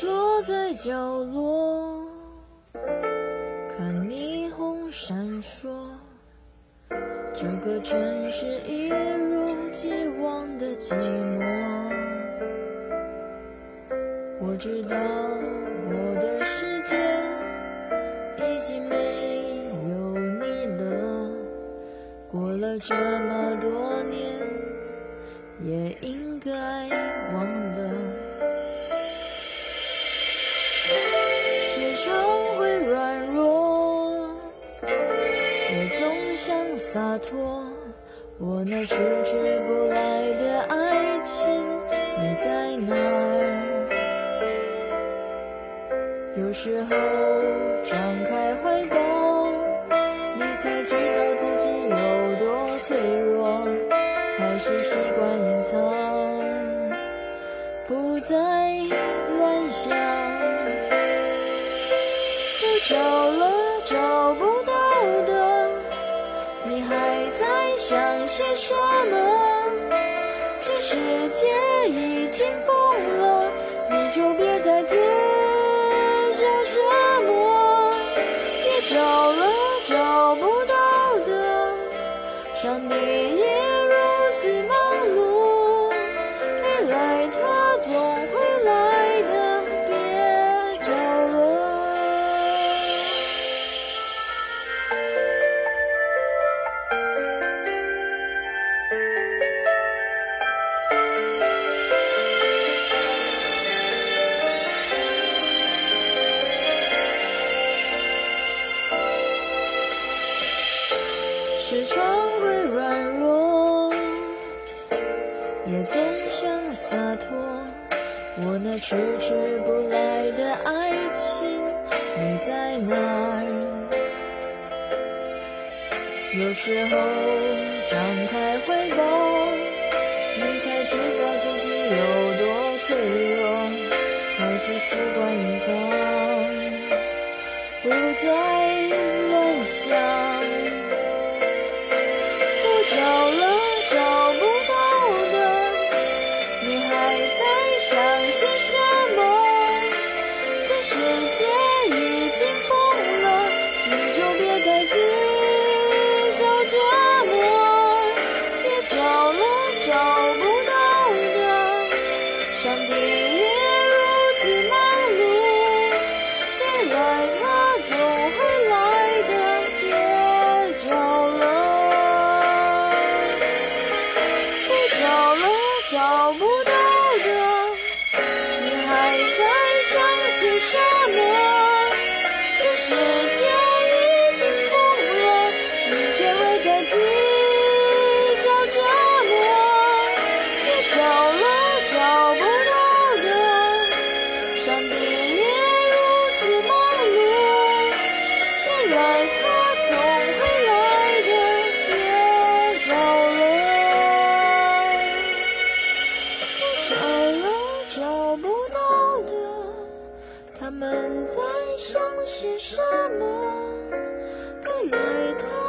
坐在角落，看霓虹闪烁。这个城市一如既往的寂寞。我知道我的世界已经没有你了。过了这么多年，也应该忘了。想洒脱。我那迟迟不来的爱情，你在哪儿？有时候张开怀抱，你才知道自己有多脆弱，开始习惯隐藏，不再乱想。都找了找不到的，在想些什么？这世界已经疯了，你就别时常会软弱，也总想洒脱。我那迟迟不来的爱情，你在哪儿？有时候张开怀抱，你才知道自己有多脆弱，开始习惯隐藏，不再你还在想些什么？这世界他们在想些什么？该来的